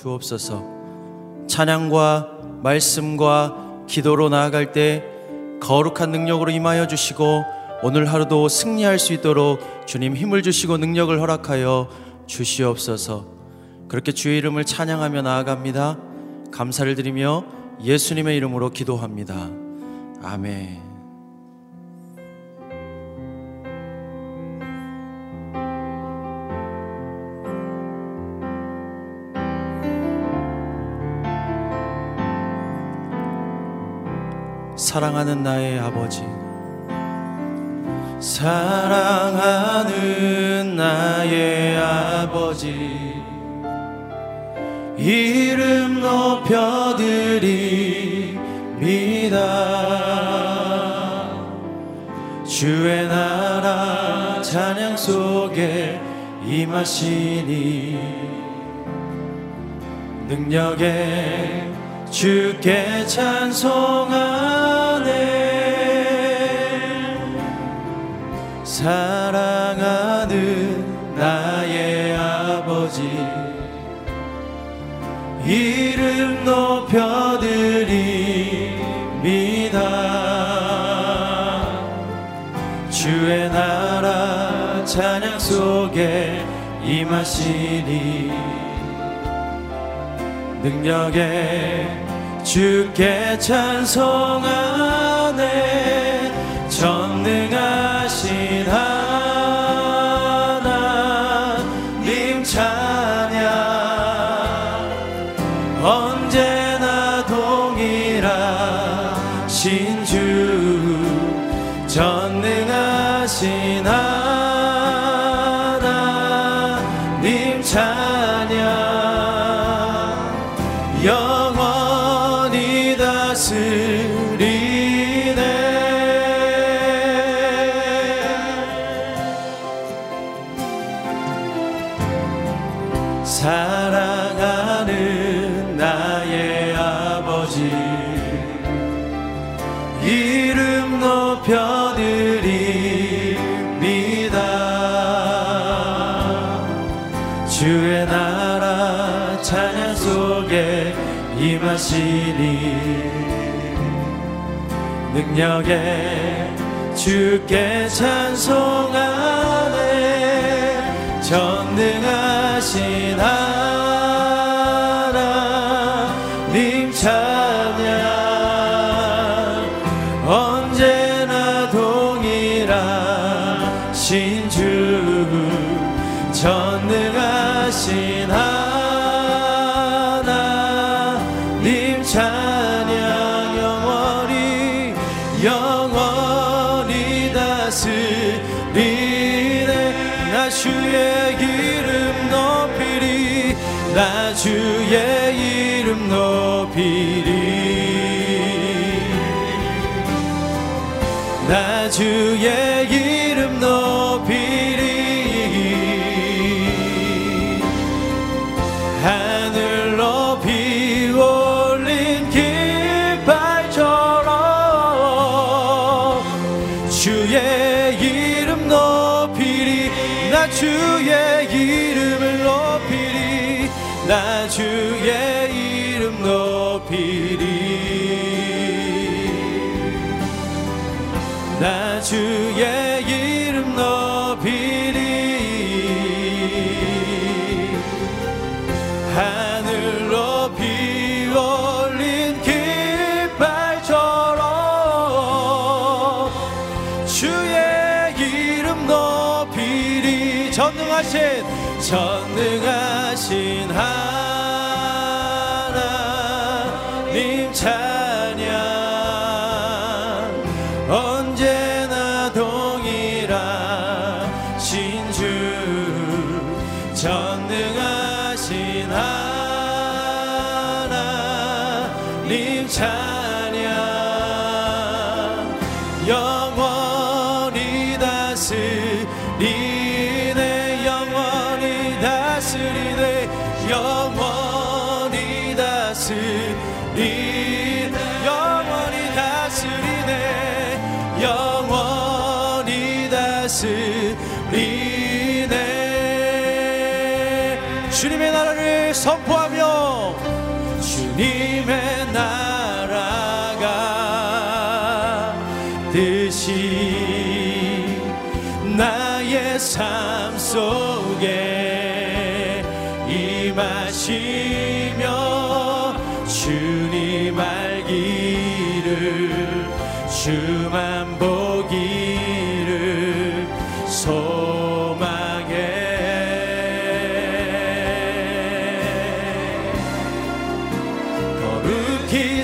주옵소서. 찬양과 말씀과 기도로 나아갈 때 거룩한 능력으로 임하여 주시고 오늘 하루도 승리할 수 있도록 주님 힘을 주시고 능력을 허락하여 주시옵소서. 그렇게 주의 이름을 찬양하며 나아갑니다. 감사를 드리며 예수님의 이름으로 기도합니다. 아멘. 사랑하는 나의 아버지. 사랑하는 나의 아버지. 이름 높여드립니다. 주의 나라 찬양 속에 임하시니 능력에 주께 찬송하 사랑하는 나의 아버지. 이름 높여드립니다. 주의 나라 찬양 속에 임하시니 능력에 주께 찬송하네 능력에 주께 찬송 주의 이름 높이리 나 주의 이름을 높이리 나 주의 이름 높이리. 나 주의 전능 거룩히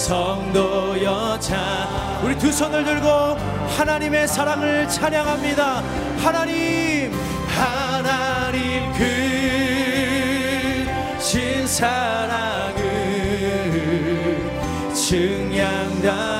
성도 여 자 우리 두 손을 들고 하나님의 사랑을 찬양합니다. 하나님 하나님 그신 사랑을 증량다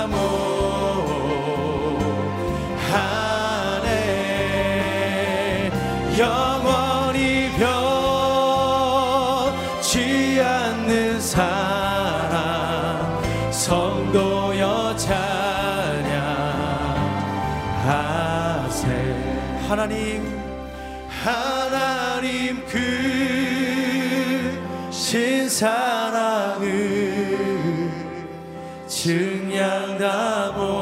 사랑을 증량다 못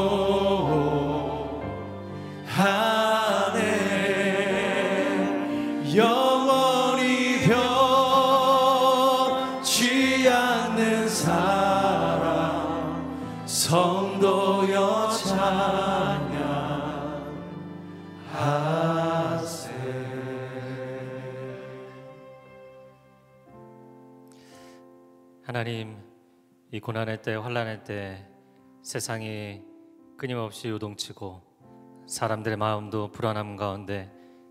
하나님, 이 고난의 때, 환란의 때 세상이 끊임없이 요동치고 사람들의 마음도 불안함 가운데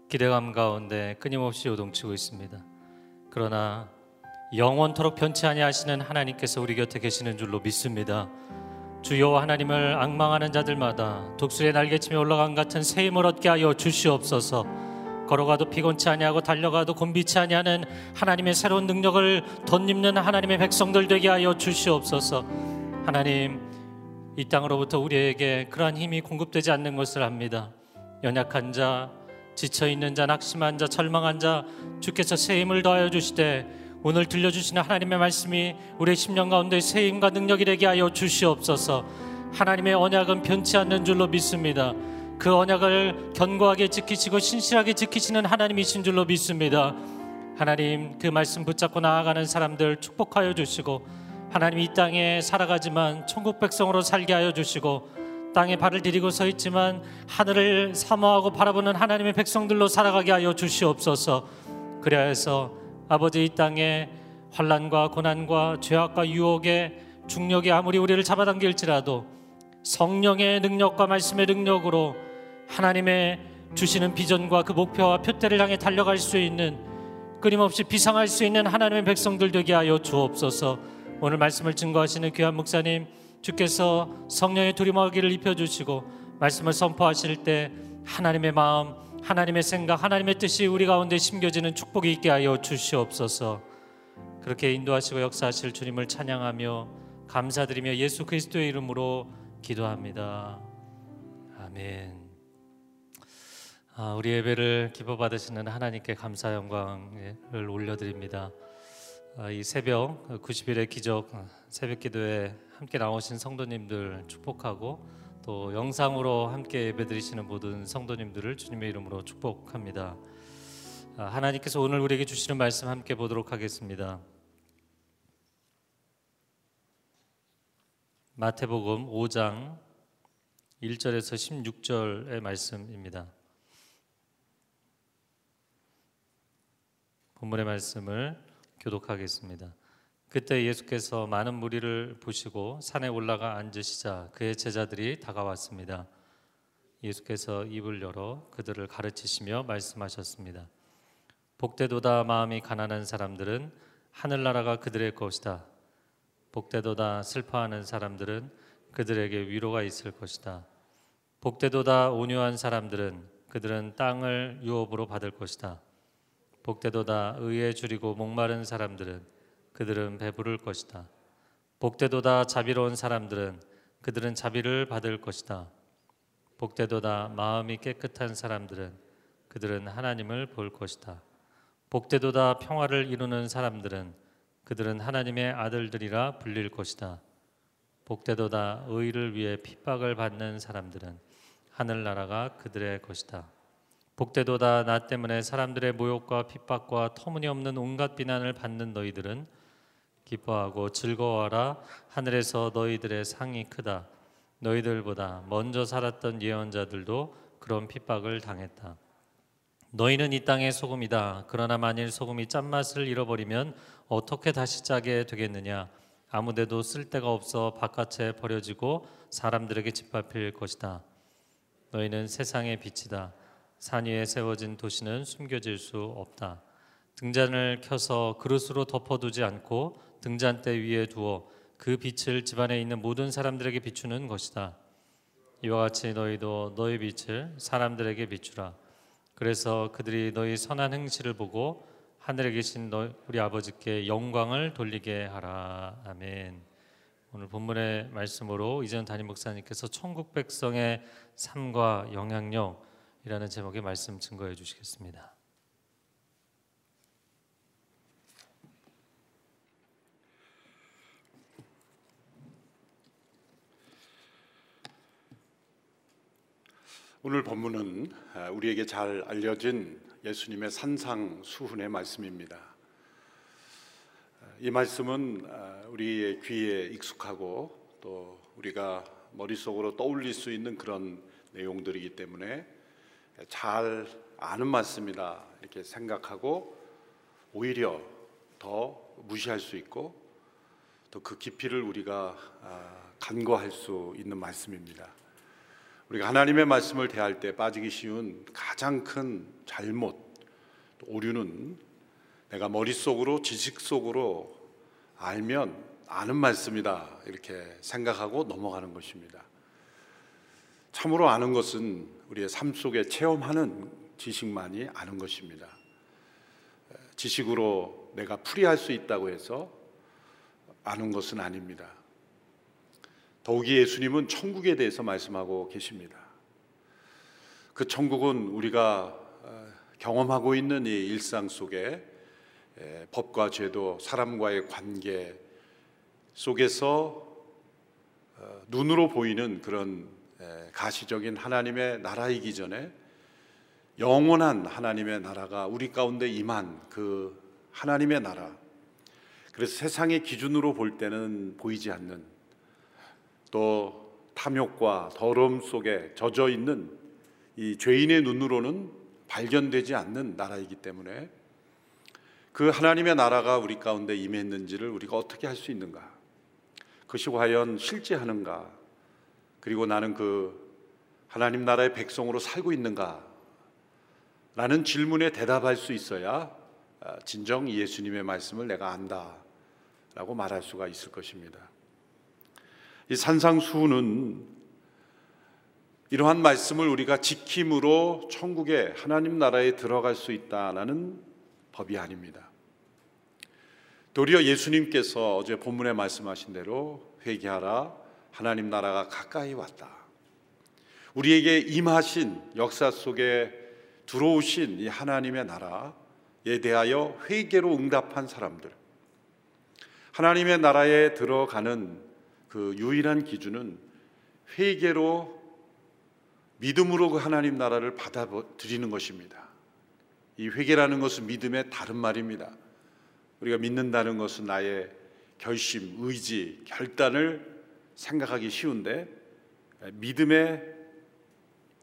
기대감 가운데 끊임없이 요동치고 있습니다. 그러나 영원토록 변치 아니하시는 하나님께서 우리 곁에 계시는 줄로 믿습니다. 주여 하나님을 악망하는 자들마다 독수리의 날개치며 올라간 같은 새 힘을 얻게 하여 주시옵소서. 걸어가도 피곤치 아니하고 달려가도 곤비치 아니하는 하나님의 새로운 능력을 덧입는 하나님의 백성들 되게 하여 주시옵소서. 하나님 이 땅으로부터 우리에게 그러한 힘이 공급되지 않는 것을 압니다. 연약한 자, 지쳐 있는 자, 낙심한 자, 절망한 자 주께서 새 힘을 더하여 주시되 오늘 들려주시는 하나님의 말씀이 우리의 심령 가운데 새 힘과 능력이 되게 하여 주시옵소서. 하나님의 언약은 변치 않는 줄로 믿습니다. 그 언약을 견고하게 지키시고 신실하게 지키시는 하나님이신 줄로 믿습니다. 하나님 그 말씀 붙잡고 나아가는 사람들 축복하여 주시고 하나님 이 땅에 살아가지만 천국 백성으로 살게 하여 주시고 땅에 발을 디디고 서 있지만 하늘을 사모하고 바라보는 하나님의 백성들로 살아가게 하여 주시옵소서. 그래야 해서 아버지 이 땅에 환란과 고난과 죄악과 유혹의 중력이 아무리 우리를 잡아당길지라도 성령의 능력과 말씀의 능력으로 하나님의 주시는 비전과 그 목표와 표대를 향해 달려갈 수 있는 끊임없이 비상할 수 있는 하나님의 백성들 되게 하여 주옵소서. 오늘 말씀을 증거하시는 귀한 목사님 주께서 성령의 두리마기를 입혀 주시고 말씀을 선포하실 때 하나님의 마음, 하나님의 생각, 하나님의 뜻이 우리 가운데 심겨지는 축복이 있게 하여 주시옵소서. 그렇게 인도하시고 역사하실 주님을 찬양하며 감사드리며 예수 그리스도의 이름으로 기도합니다. 아멘. 아, 우리 예배를 기뻐 받으시는 하나님께 감사 영광을 올려드립니다. 아, 이 새벽 90일의 기적 새벽 기도에 함께 나오신 성도님들 축복하고 또 영상으로 함께 예배드리시는 모든 성도님들을 주님의 이름으로 축복합니다. 아, 하나님께서 오늘 우리에게 주시는 말씀 함께 보도록 하겠습니다. 마태복음 5장 1절에서 16절의 말씀입니다. 본문의 말씀을 교독하겠습니다. 그때 예수께서 많은 무리를 보시고 산에 올라가 앉으시자 그의 제자들이 다가왔습니다. 예수께서 입을 열어 그들을 가르치시며 말씀하셨습니다. 복되도다 마음이 가난한 사람들은 하늘나라가 그들의 것이다. 복되도다 슬퍼하는 사람들은 그들에게 위로가 있을 것이다. 복되도다 온유한 사람들은 그들은 땅을 유업으로 받을 것이다. 복되도다 의에 줄이고 목마른 사람들은 그들은 배부를 것이다. 복되도다 자비로운 사람들은 그들은 자비를 받을 것이다. 복되도다 마음이 깨끗한 사람들은 그들은 하나님을 볼 것이다. 복되도다 평화를 이루는 사람들은 그들은 하나님의 아들들이라 불릴 것이다. 복되도다 의를 위해 핍박을 받는 사람들은 하늘나라가 그들의 것이다. 복되도다 나 때문에 사람들의 모욕과 핍박과 터무니없는 온갖 비난을 받는 너희들은 기뻐하고 즐거워하라. 하늘에서 너희들의 상이 크다. 너희들보다 먼저 살았던 예언자들도 그런 핍박을 당했다. 너희는 이 땅의 소금이다. 그러나 만일 소금이 짠맛을 잃어버리면 어떻게 다시 짜게 되겠느냐? 아무데도 쓸 데가 없어 바깥에 버려지고 사람들에게 짓밟힐 것이다. 너희는 세상의 빛이다 산 위에 세워진 도시는 숨겨질 수 없다. 등잔을 켜서 그릇으로 덮어두지 않고 등잔대 위에 두어 그 빛을 집안에 있는 모든 사람들에게 비추는 것이다. 이와 같이 너희도 너희 빛을 사람들에게 비추라. 그래서 그들이 너희 선한 행실을 보고 하늘에 계신 너, 우리 아버지께 영광을 돌리게 하라. 아멘. 오늘 본문의 말씀으로 이전 담임 목사님께서 천국 백성의 삶과 영향력 이라는 제목의 말씀 증거해 주시겠습니다. 오늘 본문은 아, 우리에게 잘 알려진 예수님의 산상 수훈의 말씀입니다. 이 말씀은 아, 우리의 귀에 익숙하고 또 우리가 머릿속으로 떠올릴 수 있는 그런 내용들이기 때문에 잘 아는 말씀이다 이렇게 생각하고 오히려 더 무시할 수 있고 또 그 깊이를 우리가 아, 간과할 수 있는 말씀입니다. 우리가 하나님의 말씀을 대할 때 빠지기 쉬운 가장 큰 잘못, 오류는 내가 머릿속으로 지식 속으로 알면 아는 말씀이다 이렇게 생각하고 넘어가는 것입니다. 참으로 아는 것은 우리의 삶 속에 체험하는 지식만이 아는 것입니다. 지식으로 내가 풀이할 수 있다고 해서 아는 것은 아닙니다. 더욱이 예수님은 천국에 대해서 말씀하고 계십니다. 그 천국은 우리가 어, 경험하고 있는 이 일상 속에 법과 제도, 사람과의 관계 속에서 어, 눈으로 보이는 그런 가시적인 하나님의 나라이기 전에 영원한 하나님의 나라가 우리 가운데 임한 그 하나님의 나라. 그래서 세상의 기준으로 볼 때는 보이지 않는 또 탐욕과 더러움 속에 젖어 있는 이 죄인의 눈으로는 발견되지 않는 나라이기 때문에 그 하나님의 나라가 우리 가운데 임했는지를 우리가 어떻게 할 수 있는가? 그것이 과연 실제하는가? 그리고 나는 그 하나님 나라의 백성으로 살고 있는가? 라는 질문에 대답할 수 있어야 아, 진정 예수님의 말씀을 내가 안다. 라고 말할 수가 있을 것입니다. 이 산상수훈은 이러한 말씀을 우리가 지킴으로 천국의 하나님 나라에 들어갈 수 있다라는 법이 아닙니다. 도리어 예수님께서 어제 본문에 말씀하신 대로 회개하라 하나님 나라가 가까이 왔다. 우리에게 임하신 역사 속에 들어오신 이 하나님의 나라에 대하여 회개로 응답한 사람들. 하나님의 나라에 들어가는 그 유일한 기준은 회개로 믿음으로 그 하나님 나라를 받아들이는 것입니다. 이 회개라는 것은 믿음의 다른 말입니다. 우리가 믿는다는 것은 나의 결심, 의지, 결단을 생각하기 쉬운데 믿음의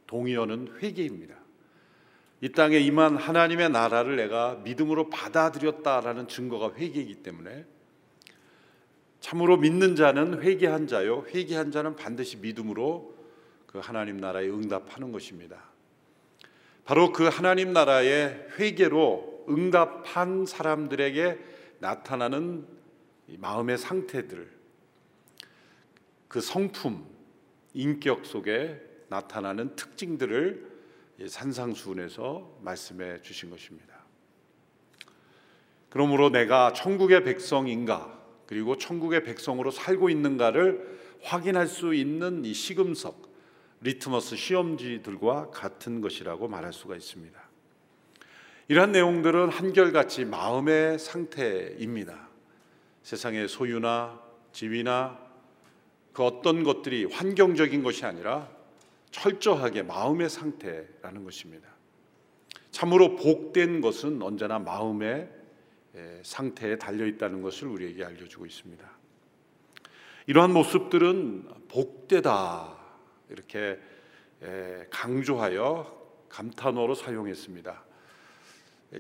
동의어는 회개입니다. 이 땅에 임한 하나님의 나라를 내가 믿음으로 받아들였다라는 증거가 회개이기 때문에 참으로 믿는 자는 회개한 자요, 회개한 자는 반드시 믿음으로 그 하나님 나라에 응답하는 것입니다. 바로 그 하나님 나라의 회개로 응답한 사람들에게 나타나는 마음의 상태들, 그 성품, 인격 속에 나타나는 특징들을 산상수훈에서 말씀해 주신 것입니다. 그러므로 내가 천국의 백성인가, 그리고 천국의 백성으로 살고 있는가를 확인할 수 있는 이 시금석, 리트머스 시험지들과 같은 것이라고 말할 수가 있습니다. 이러한 내용들은 한결같이 마음의 상태입니다. 세상의 소유나 지위나 그 어떤 것들이 환경적인 것이 아니라 철저하게 마음의 상태라는 것입니다. 참으로 복된 것은 언제나 마음의 상태에 달려 있다는 것을 우리에게 알려주고 있습니다. 이러한 모습들은 복되다 이렇게 강조하여 감탄어로 사용했습니다.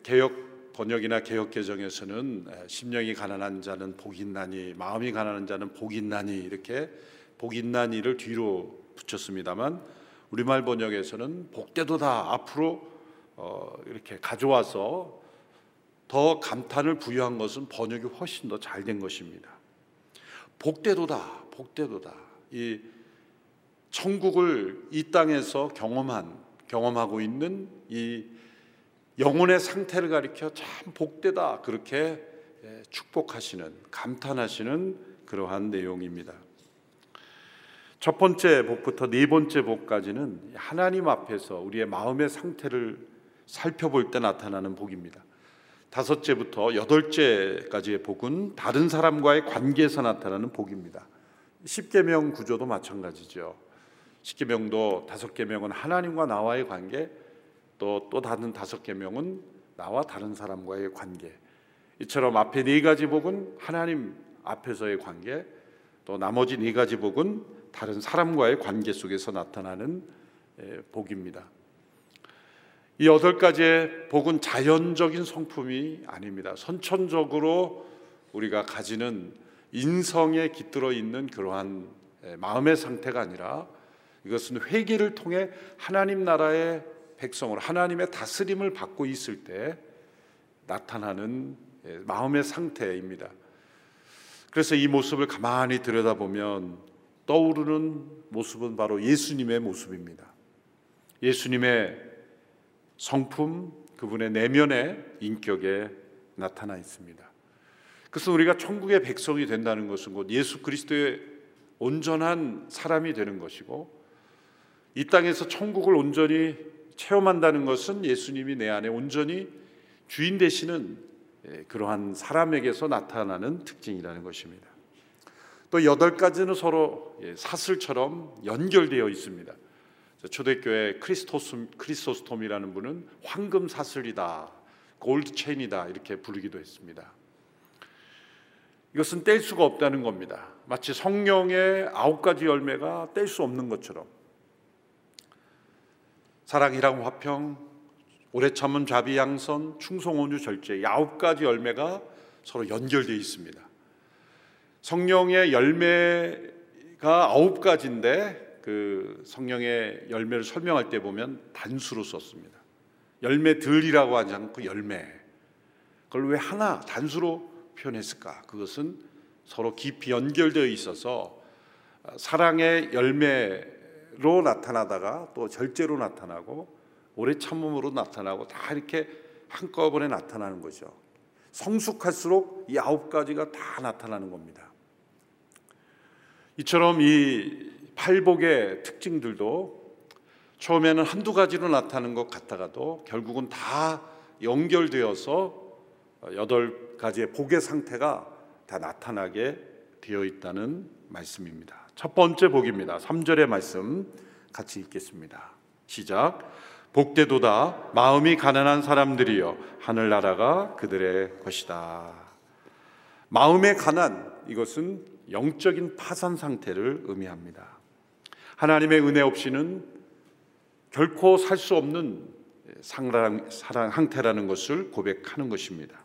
개혁 번역이나 개혁 개정에서는 심령이 가난한 자는 복 있나니 마음이 가난한 자는 복 있나니 이렇게 복 있나니를 뒤로 붙였습니다만 우리말 번역에서는 복되도다 앞으로 어, 이렇게 가져와서 더 감탄을 부여한 것은 번역이 훨씬 더 잘 된 것입니다. 복되도다, 복되도다. 이 천국을 이 땅에서 경험한 경험하고 있는 이 영혼의 상태를 가리켜 참 복되다 그렇게 예, 축복하시는 감탄하시는 그러한 내용입니다. 첫 번째 복부터 네 번째 복까지는 하나님 앞에서 우리의 마음의 상태를 살펴볼 때 나타나는 복입니다. 다섯째부터 여덟째까지의 복은 다른 사람과의 관계에서 나타나는 복입니다. 십계명 구조도 마찬가지죠. 십계명도 다섯 계명은 하나님과 나와의 관계, 또 또 다른 다섯 계명은 나와 다른 사람과의 관계. 이처럼 앞에 네 가지 복은 하나님 앞에서의 관계, 또 나머지 네 가지 복은 다른 사람과의 관계 속에서 나타나는 복입니다. 이 여덟 가지의 복은 자연적인 성품이 아닙니다. 선천적으로 우리가 가지는 인성에 깃들어 있는 그러한 마음의 상태가 아니라 이것은 회개를 통해 하나님 나라의 백성으로 하나님의 다스림을 받고 있을 때 나타나는 예, 마음의 상태입니다. 그래서 이 모습을 가만히 들여다보면 떠오르는 모습은 바로 예수님의 모습입니다. 예수님의 성품, 그분의 내면의 인격에 나타나 있습니다. 그래서 우리가 천국의 백성이 된다는 것은 곧 예수 그리스도의 온전한 사람이 되는 것이고 이 땅에서 천국을 온전히 체험한다는 것은 예수님이 내 안에 온전히 주인 되시는 예, 그러한 사람에게서 나타나는 특징이라는 것입니다. 또 여덟 가지는 서로 예, 사슬처럼 연결되어 있습니다. 초대교회 크리스토스 크리스토스톰이라는 분은 황금 사슬이다, 골드 체인이다 이렇게 부르기도 했습니다. 이것은 뗄 수가 없다는 겁니다. 마치 성령의 아홉 가지 열매가 뗄 수 없는 것처럼 사랑이랑 화평, 오래 참은 자비 양선, 충성 온유 절제 아홉 가지 열매가 서로 연결되어 있습니다. 성령의 열매가 아홉 가지인데 그 성령의 열매를 설명할 때 보면 단수로 썼습니다. 열매들이라고 하지 않고 열매. 그걸 왜 하나 단수로 표현했을까? 그것은 서로 깊이 연결되어 있어서 사랑의 열매 로 나타나다가 또 절제로 나타나고 오래 참음으로 나타나고 다 이렇게 한꺼번에 나타나는 거죠. 성숙할수록 이 아홉 가지가 다 나타나는 겁니다. 이처럼 이 팔복의 특징들도 처음에는 한두 가지로 나타나는 것 같다가도 결국은 다 연결되어서 여덟 가지의 복의 상태가 다 나타나게 되어 있다는 말씀입니다. 첫 번째 복입니다. 3절의 말씀 같이 읽겠습니다. 시작. 복되도다 마음이 가난한 사람들이여 하늘 나라가 그들의 것이다. 마음의 가난 이것은 영적인 파산 상태를 의미합니다. 하나님의 은혜 없이는 결코 살 수 없는 상랑, 사랑 상태라는 것을 고백하는 것입니다.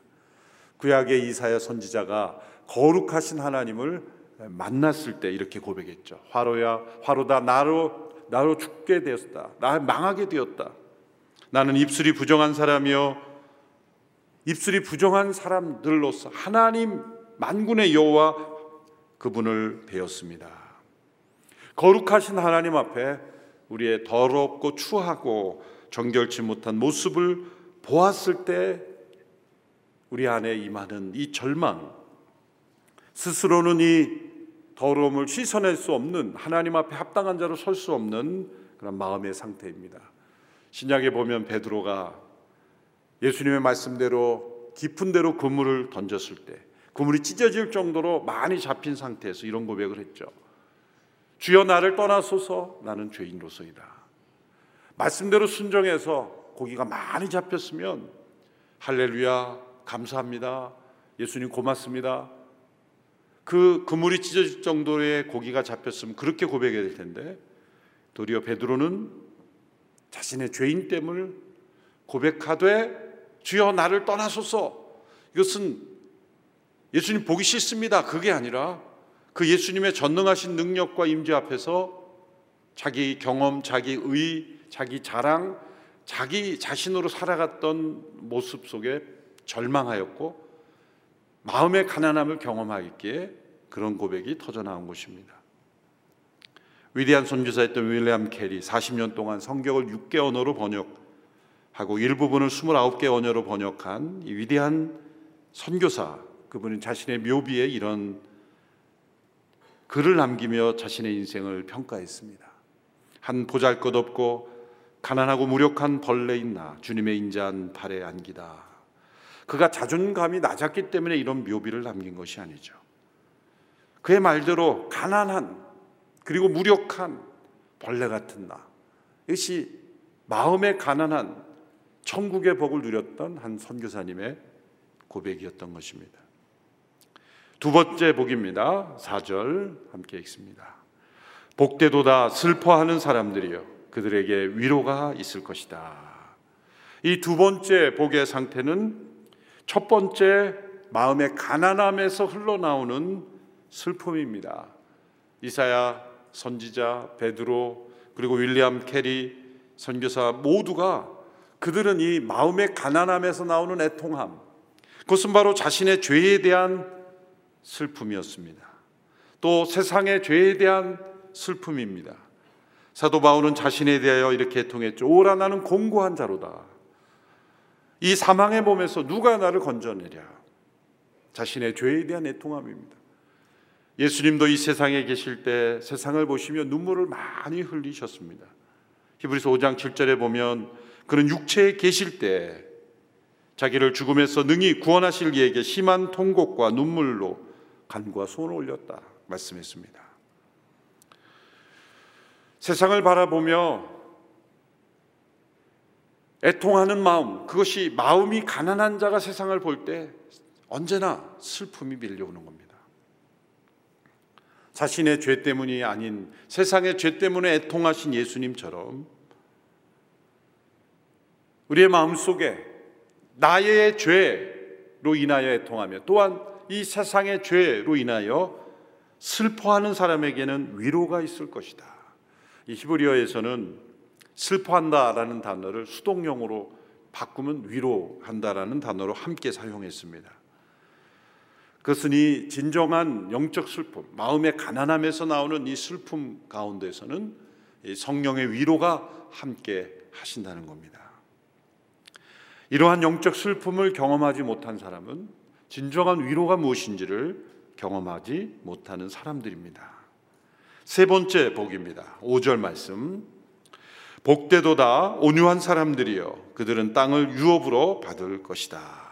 구약의 이사야 선지자가 거룩하신 하나님을 만났을 때 이렇게 고백했죠. 화로야, 화로다. 나로 나로 죽게 되었다. 나 망하게 되었다. 나는 입술이 부정한 사람이요 입술이 부정한 사람들로서 하나님 만군의 여호와 그분을 배웠습니다. 거룩하신 하나님 앞에 우리의 더럽고 추하고 정결치 못한 모습을 보았을 때 우리 안에 임하는 이 절망, 스스로는 이 더러움을 씻어낼 수 없는 하나님 앞에 합당한 자로 설 수 없는 그런 마음의 상태입니다. 신약에 보면 베드로가 예수님의 말씀대로 깊은 데로 그물을 던졌을 때 그물이 찢어질 정도로 많이 잡힌 상태에서 이런 고백을 했죠. 주여 나를 떠나소서 나는 죄인로서이다. 말씀대로 순종해서 고기가 많이 잡혔으면 할렐루야 감사합니다. 예수님 고맙습니다. 그 그물이 찢어질 정도의 고기가 잡혔으면 그렇게 고백해야 될 텐데 도리어 베드로는 자신의 죄인 됨을 고백하되 주여 나를 떠나소서 이것은 예수님 보기 싫습니다. 그게 아니라 그 예수님의 전능하신 능력과 임재 앞에서 자기 경험, 자기 의, 자기 자랑, 자기 자신으로 살아갔던 모습 속에 절망하였고 마음의 가난함을 경험하기에 그런 고백이 터져 나온 것입니다. 위대한 선교사였던 윌리엄 캐리 40년 동안 성경을 6개 언어로 번역하고 일부분을 29개 언어로 번역한 이 위대한 선교사 그분은 자신의 묘비에 이런 글을 남기며 자신의 인생을 평가했습니다. 한 보잘것없고 가난하고 무력한 벌레인 나 주님의 인자한 발에 안기다. 그가 자존감이 낮았기 때문에 이런 묘비를 남긴 것이 아니죠. 그의 말대로 가난한 그리고 무력한 벌레 같은 나. 이것이 마음에 가난한 천국의 복을 누렸던 한 선교사님의 고백이었던 것입니다. 두 번째 복입니다. 4절 함께 읽습니다. 복되도다 슬퍼하는 사람들이여 그들에게 위로가 있을 것이다. 이 두 번째 복의 상태는 첫 번째 마음의 가난함에서 흘러나오는 슬픔입니다. 이사야 선지자 베드로 그리고 윌리엄 캐리 선교사 모두가 그들은 이 마음의 가난함에서 나오는 애통함 그것은 바로 자신의 죄에 대한 슬픔이었습니다. 또 세상의 죄에 대한 슬픔입니다. 사도 바울은 자신에 대하여 이렇게 애통했죠. 오호라 나는 곤고한 자로다. 이 사망의 몸에서 누가 나를 건져내랴? 자신의 죄에 대한 애통함입니다. 예수님도 이 세상에 계실 때 세상을 보시며 눈물을 많이 흘리셨습니다. 히브리서 5장 7절에 보면 그는 육체에 계실 때 자기를 죽음에서 능히 구원하실 이에게 심한 통곡과 눈물로 간과 손을 올렸다 말씀했습니다. 세상을 바라보며 애통하는 마음, 그것이 마음이 가난한 자가 세상을 볼 때 언제나 슬픔이 밀려오는 겁니다. 자신의 죄 때문이 아닌 세상의 죄 때문에 애통하신 예수님처럼 우리의 마음 속에 나의 죄로 인하여 애통하며 또한 이 세상의 죄로 인하여 슬퍼하는 사람에게는 위로가 있을 것이다. 이 히브리어에서는 슬퍼한다라는 단어를 수동용으로 바꾸면 위로한다라는 단어로 함께 사용했습니다. 그것은 이 진정한 영적 슬픔, 마음의 가난함에서 나오는 이 슬픔 가운데서는 이 성령의 위로가 함께 하신다는 겁니다. 이러한 영적 슬픔을 경험하지 못한 사람은 진정한 위로가 무엇인지를 경험하지 못하는 사람들입니다. 세 번째 복입니다. 5절 말씀. 복되도다 온유한 사람들이여 그들은 땅을 유업으로 받을 것이다.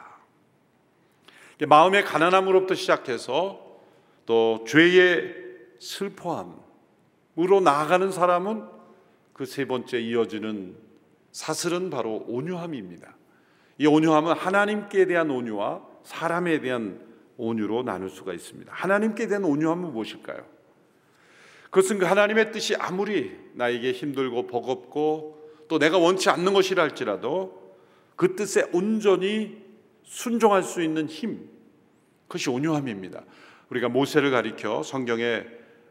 마음의 가난함으로부터 시작해서 또 죄의 슬퍼함으로 나아가는 사람은 그 세 번째 이어지는 사슬은 바로 온유함입니다. 이 온유함은 하나님께 대한 온유와 사람에 대한 온유로 나눌 수가 있습니다. 하나님께 대한 온유함은 무엇일까요? 그것은 그 하나님의 뜻이 아무리 나에게 힘들고 버겁고 또 내가 원치 않는 것이라 할지라도 그 뜻에 온전히 순종할 수 있는 힘, 그것이 온유함입니다. 우리가 모세를 가리켜 성경에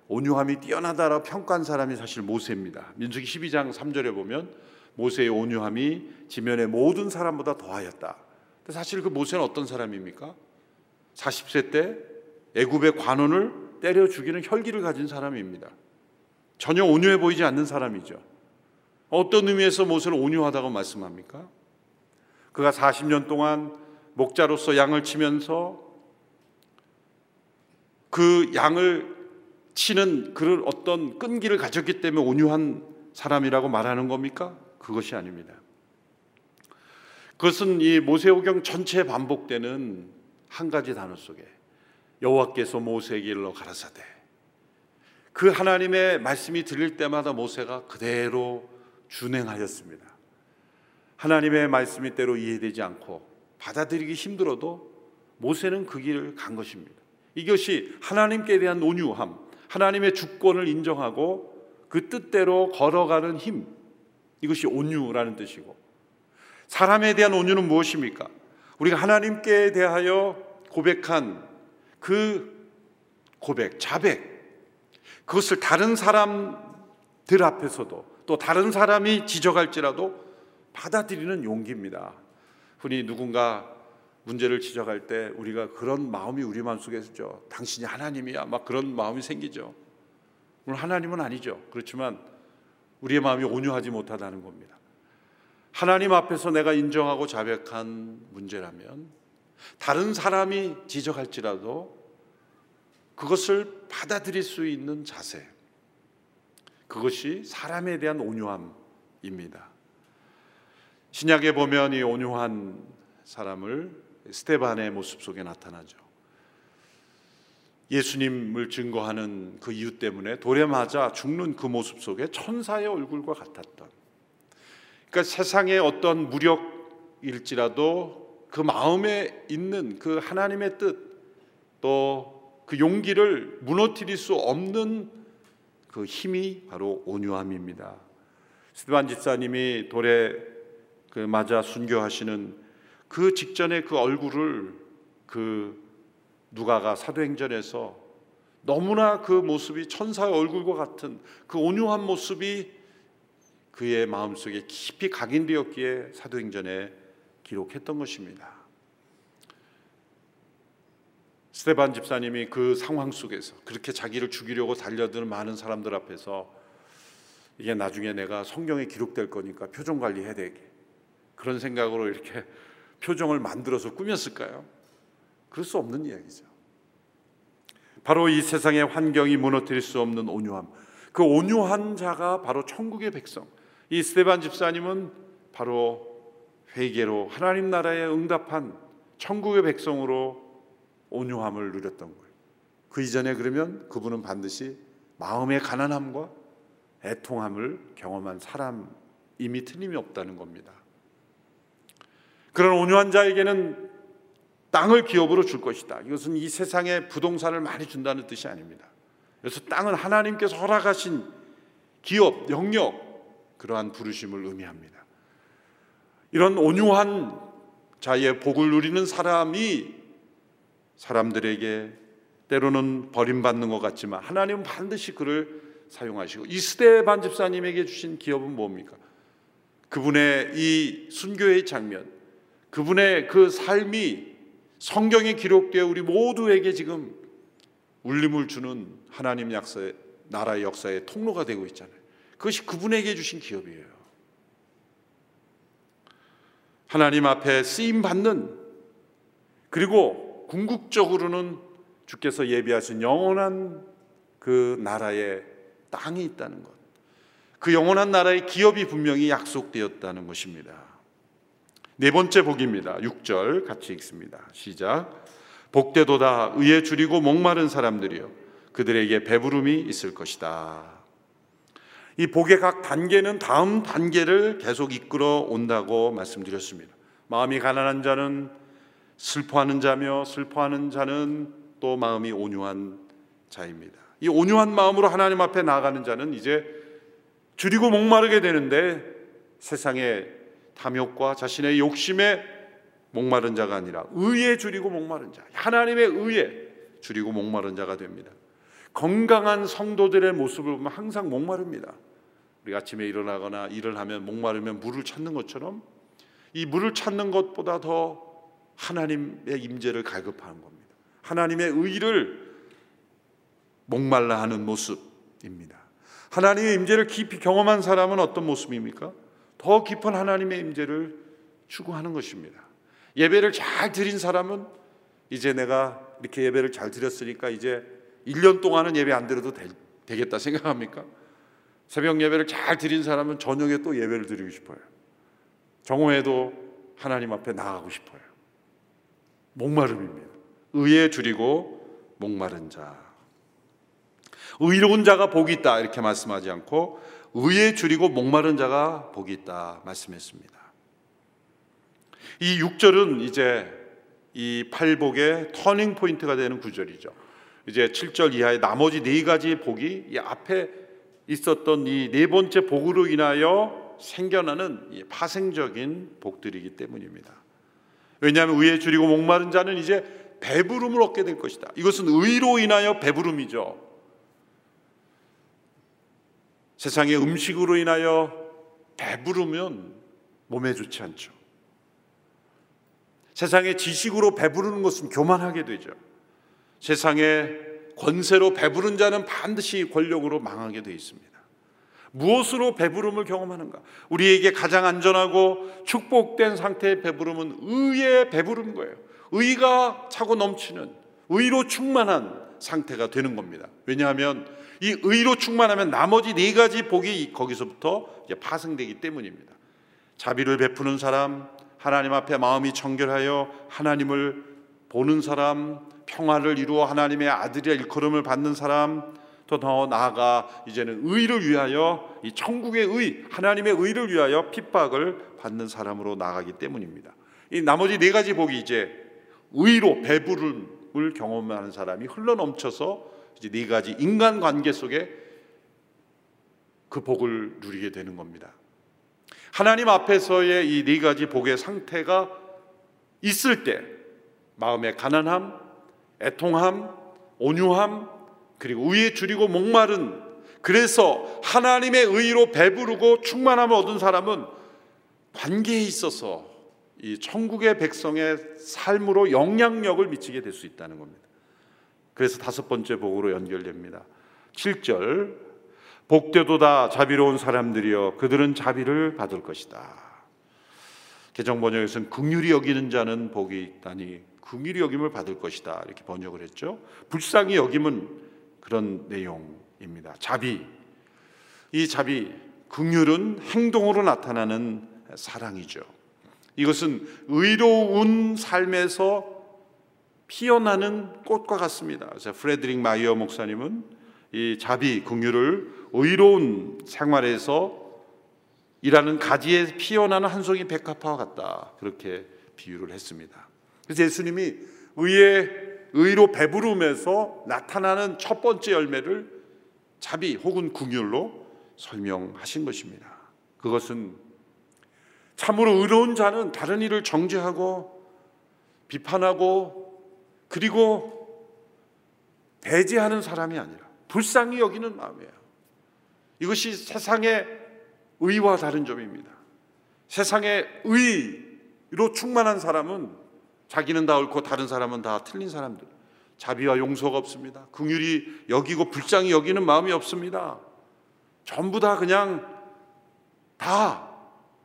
온유함이 뛰어나다라 평가한 사람이 사실 모세입니다. 민수기 12장 3절에 보면 모세의 온유함이 지면의 모든 사람보다 더하였다. 사실 그 모세는 어떤 사람입니까? 40세 때 애굽의 관원을 때려 죽이는 혈기를 가진 사람입니다. 전혀 온유해 보이지 않는 사람이죠. 어떤 의미에서 모세를 온유하다고 말씀합니까? 그가 40년 동안 목자로서 양을 치면서 그 양을 치는 그런 어떤 끈기를 가졌기 때문에 온유한 사람이라고 말하는 겁니까? 그것이 아닙니다. 그것은 이 모세오경 전체에 반복되는 한 가지 단어 속에 여호와께서 모세에게 일러 가라사대 그 하나님의 말씀이 들릴 때마다 모세가 그대로 준행하였습니다. 하나님의 말씀이 때로 이해되지 않고 받아들이기 힘들어도 모세는 그 길을 간 것입니다. 이것이 하나님께 대한 온유함, 하나님의 주권을 인정하고 그 뜻대로 걸어가는 힘, 이것이 온유라는 뜻이고 사람에 대한 온유는 무엇입니까? 우리가 하나님께 대하여 고백한 그 고백, 자백, 그것을 다른 사람들 앞에서도 또 다른 사람이 지적할지라도 받아들이는 용기입니다. 흔히 누군가 문제를 지적할 때 우리가 그런 마음이 우리 마음속에 죠 당신이 하나님이야. 막 그런 마음이 생기죠. 물론 하나님은 아니죠. 그렇지만 우리의 마음이 온유하지 못하다는 겁니다. 하나님 앞에서 내가 인정하고 자백한 문제라면 다른 사람이 지적할지라도 그것을 받아들일 수 있는 자세. 그것이 사람에 대한 온유함입니다. 신약에 보면 이 온유한 사람을 스테반의 모습 속에 나타나죠. 예수님을 증거하는 그 이유 때문에 돌에 맞아 죽는 그 모습 속에 천사의 얼굴과 같았던. 그러니까 세상의 어떤 무력일지라도 그 마음에 있는 그 하나님의 뜻 또 그 용기를 무너뜨릴 수 없는 그 힘이 바로 온유함입니다. 스테반 집사님이 돌에 그 맞아 순교하시는 그 직전에 그 얼굴을 그 누가가 사도행전에서 너무나 그 모습이 천사의 얼굴과 같은 그 온유한 모습이 그의 마음속에 깊이 각인되었기에 사도행전에 기록했던 것입니다. 스테반 집사님이 그 상황 속에서 그렇게 자기를 죽이려고 달려드는 많은 사람들 앞에서 이게 나중에 내가 성경에 기록될 거니까 표정 관리해야 되게 그런 생각으로 이렇게 표정을 만들어서 꾸몄을까요? 그럴 수 없는 이야기죠. 바로 이 세상의 환경이 무너뜨릴 수 없는 온유함. 그 온유한 자가 바로 천국의 백성. 이 스테반 집사님은 바로 회개로 하나님 나라에 응답한 천국의 백성으로 온유함을 누렸던 거예요. 그 이전에 그러면 그분은 반드시 마음의 가난함과 애통함을 경험한 사람임이 틀림이 없다는 겁니다. 그런 온유한 자에게는 땅을 기업으로 줄 것이다. 이것은 이 세상에 부동산을 많이 준다는 뜻이 아닙니다. 그래서 땅은 하나님께서 허락하신 기업, 영역 그러한 부르심을 의미합니다. 이런 온유한 자의 복을 누리는 사람이 사람들에게 때로는 버림받는 것 같지만 하나님은 반드시 그를 사용하시고 이스테반 집사님에게 주신 기업은 뭡니까? 그분의 이 순교의 장면, 그분의 그 삶이 성경에 기록되어 우리 모두에게 지금 울림을 주는 하나님 약사의 나라의 역사의 통로가 되고 있잖아요. 그것이 그분에게 주신 기업이에요. 하나님 앞에 쓰임 받는 그리고 궁극적으로는 주께서 예비하신 영원한 그 나라의 땅이 있다는 것. 그 영원한 나라의 기업이 분명히 약속되었다는 것입니다. 네 번째 복입니다. 6절 같이 읽습니다. 시작. 복되도다 의에 줄이고 목마른 사람들이여 그들에게 배부름이 있을 것이다. 이 복의 각 단계는 다음 단계를 계속 이끌어 온다고 말씀드렸습니다. 마음이 가난한 자는 슬퍼하는 자며 슬퍼하는 자는 또 마음이 온유한 자입니다. 이 온유한 마음으로 하나님 앞에 나가는 자는 이제 줄이고 목마르게 되는데 세상의 탐욕과 자신의 욕심에 목마른 자가 아니라 의에 줄이고 목마른 자, 하나님의 의에 줄이고 목마른 자가 됩니다. 건강한 성도들의 모습을 보면 항상 목마릅니다. 우리 아침에 일어나거나 일을 하면 목마르면 물을 찾는 것처럼 이 물을 찾는 것보다 더 하나님의 임재를 갈급하는 겁니다. 하나님의 의를 목말라 하는 모습입니다. 하나님의 임재를 깊이 경험한 사람은 어떤 모습입니까? 더 깊은 하나님의 임재를 추구하는 것입니다. 예배를 잘 드린 사람은 이제 내가 이렇게 예배를 잘 드렸으니까 이제 1년 동안은 예배 안 드려도 되, 겠다 생각합니까? 새벽 예배를 잘 드린 사람은 저녁에 또 예배를 드리고 싶어요. 정오에도 하나님 앞에 나가고 싶어요. 목마름입니다. 의에 줄이고 목마른 자. 의로운 자가 복이 있다 이렇게 말씀하지 않고 의에 줄이고 목마른 자가 복이 있다 말씀했습니다. 이 6절은 이제 이 팔복의 터닝 포인트가 되는 구절이죠. 이제 7절 이하의 나머지 네 가지 복이 이 앞에 있었던 이 네 번째 복으로 인하여 생겨나는 파생적인 복들이기 때문입니다. 왜냐하면 의에 주리고 목마른 자는 이제 배부름을 얻게 될 것이다. 이것은 의로 인하여 배부름이죠. 세상의 음식으로 인하여 배부르면 몸에 좋지 않죠. 세상의 지식으로 배부르는 것은 교만하게 되죠. 세상의 권세로 배부른 자는 반드시 권력으로 망하게 되어 있습니다. 무엇으로 배부름을 경험하는가? 우리에게 가장 안전하고 축복된 상태의 배부름은 의의 배부름 거예요. 의가 차고 넘치는 의로 충만한 상태가 되는 겁니다. 왜냐하면 이 의로 충만하면 나머지 네 가지 복이 거기서부터 파생되기 때문입니다. 자비를 베푸는 사람, 하나님 앞에 마음이 청결하여 하나님을 보는 사람, 평화를 이루어 하나님의 아들의 일컬음을 받는 사람, 또 더 나아가 이제는 의를 위하여 이 천국의 의, 하나님의 의를 위하여 핍박을 받는 사람으로 나가기 때문입니다. 이 나머지 네 가지 복이 이제 의로 배부름을 경험하는 사람이 흘러 넘쳐서 이제 네 가지 인간 관계 속에 그 복을 누리게 되는 겁니다. 하나님 앞에서의 이 네 가지 복의 상태가 있을 때 마음의 가난함, 애통함, 온유함, 그리고 의에 줄이고 목마른 그래서 하나님의 의로 배부르고 충만함을 얻은 사람은 관계에 있어서 이 천국의 백성의 삶으로 영향력을 미치게 될 수 있다는 겁니다. 그래서 다섯 번째 복으로 연결됩니다. 7절 복되도다 자비로운 사람들이여 그들은 자비를 받을 것이다. 개정 번역에서는 긍휼히 여기는 자는 복이 있다니 긍휼히 여김을 받을 것이다 이렇게 번역을 했죠. 불쌍히 여김은 그런 내용입니다. 자비 이 자비 긍휼은 행동으로 나타나는 사랑이죠. 이것은 의로운 삶에서 피어나는 꽃과 같습니다. 그래서 프레드릭 마이어 목사님은 이 자비 긍휼을 의로운 생활에서 일하는 가지에 피어나는 한 송이 백합화와 같다. 그렇게 비유를 했습니다. 그래서 예수님이 의의 의로 배부름에서 나타나는 첫 번째 열매를 자비 혹은 긍휼로 설명하신 것입니다. 그것은 참으로 의로운 자는 다른 일을 정죄하고 비판하고 그리고 배제하는 사람이 아니라 불쌍히 여기는 마음이에요. 이것이 세상의 의와 다른 점입니다. 세상의 의로 충만한 사람은 자기는 다 옳고 다른 사람은 다 틀린 사람들. 자비와 용서가 없습니다. 긍휼이 여기고 불쌍히 여기는 마음이 없습니다. 전부 다 그냥 다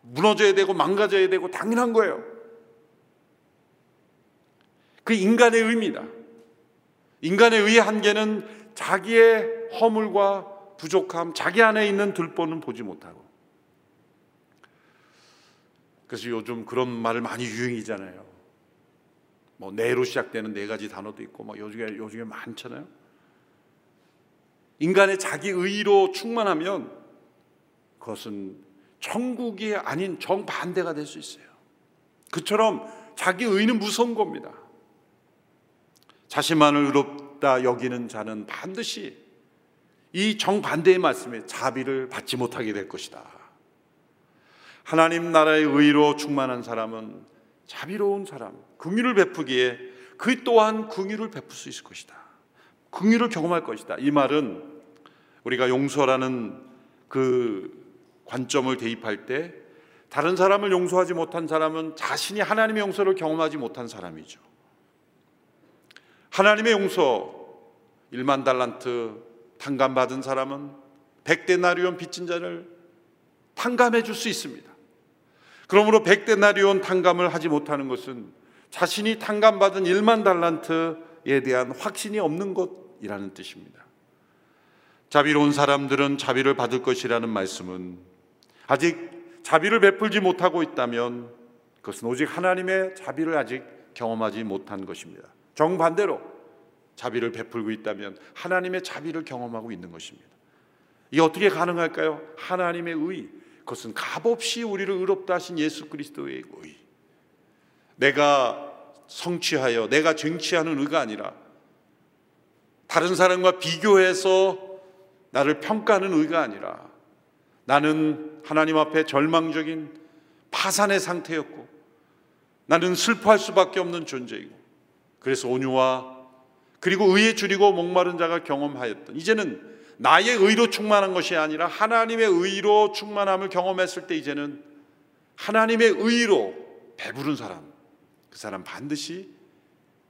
무너져야 되고 망가져야 되고 당연한 거예요. 그 인간의 의입니다. 인간의 의의 한계는 자기의 허물과 부족함, 자기 안에 있는 들보는 보지 못하고. 그래서 요즘 그런 말을 많이 유행이잖아요. 뭐 내로 시작되는 네 가지 단어도 있고 뭐 요즘에 요즘에 많잖아요. 인간의 자기 의로 충만하면 그것은 천국이 아닌 정반대가 될 수 있어요. 그처럼 자기 의는 무서운 겁니다. 자신만을 의롭다 여기는 자는 반드시 이 정반대의 말씀에 자비를 받지 못하게 될 것이다. 하나님 나라의 의로 충만한 사람은 자비로운 사람, 긍휼을 베푸기에 그 또한 긍휼을 베풀 수 있을 것이다. 긍휼을 경험할 것이다. 이 말은 우리가 용서라는 그 관점을 대입할 때 다른 사람을 용서하지 못한 사람은 자신이 하나님의 용서를 경험하지 못한 사람이죠. 하나님의 용서 1만 달란트 탕감 받은 사람은 100데나리온 빚진 자를 탕감해 줄 수 있습니다. 그러므로 100데나리온 탕감을 하지 못하는 것은 자신이 탕감 받은 1만 달란트에 대한 확신이 없는 것이라는 뜻입니다. 자비로운 사람들은 자비를 받을 것이라는 말씀은 아직 자비를 베풀지 못하고 있다면 그것은 오직 하나님의 자비를 아직 경험하지 못한 것입니다. 정반대로 자비를 베풀고 있다면 하나님의 자비를 경험하고 있는 것입니다. 이게 어떻게 가능할까요? 하나님의 의. 그것은 값없이 우리를 의롭다 하신 예수 그리스도의 의. 내가 성취하여 내가 쟁취하는 의가 아니라 다른 사람과 비교해서 나를 평가하는 의가 아니라 나는 하나님 앞에 절망적인 파산의 상태였고 나는 슬퍼할 수밖에 없는 존재이고 그래서 온유와 그리고 의에 줄이고 목마른 자가 경험하였던 이제는 나의 의로 충만한 것이 아니라 하나님의 의로 충만함을 경험했을 때 이제는 하나님의 의로 배부른 사람 그 사람 반드시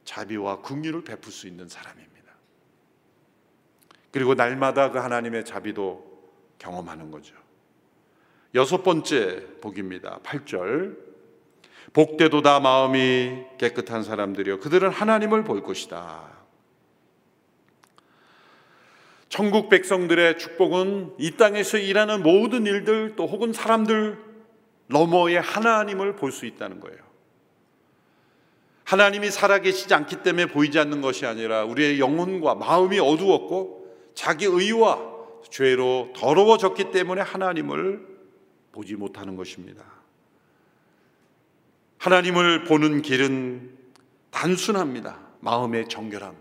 자비와 긍휼을 베풀 수 있는 사람입니다. 그리고 날마다 그 하나님의 자비도 경험하는 거죠. 여섯 번째 복입니다. 8절. 복되도다 마음이 깨끗한 사람들이여 그들은 하나님을 볼 것이다. 천국 백성들의 축복은 이 땅에서 일하는 모든 일들 또 혹은 사람들 너머의 하나님을 볼 수 있다는 거예요. 하나님이 살아계시지 않기 때문에 보이지 않는 것이 아니라 우리의 영혼과 마음이 어두웠고 자기 의와 죄로 더러워졌기 때문에 하나님을 보지 못하는 것입니다. 하나님을 보는 길은 단순합니다. 마음의 정결함.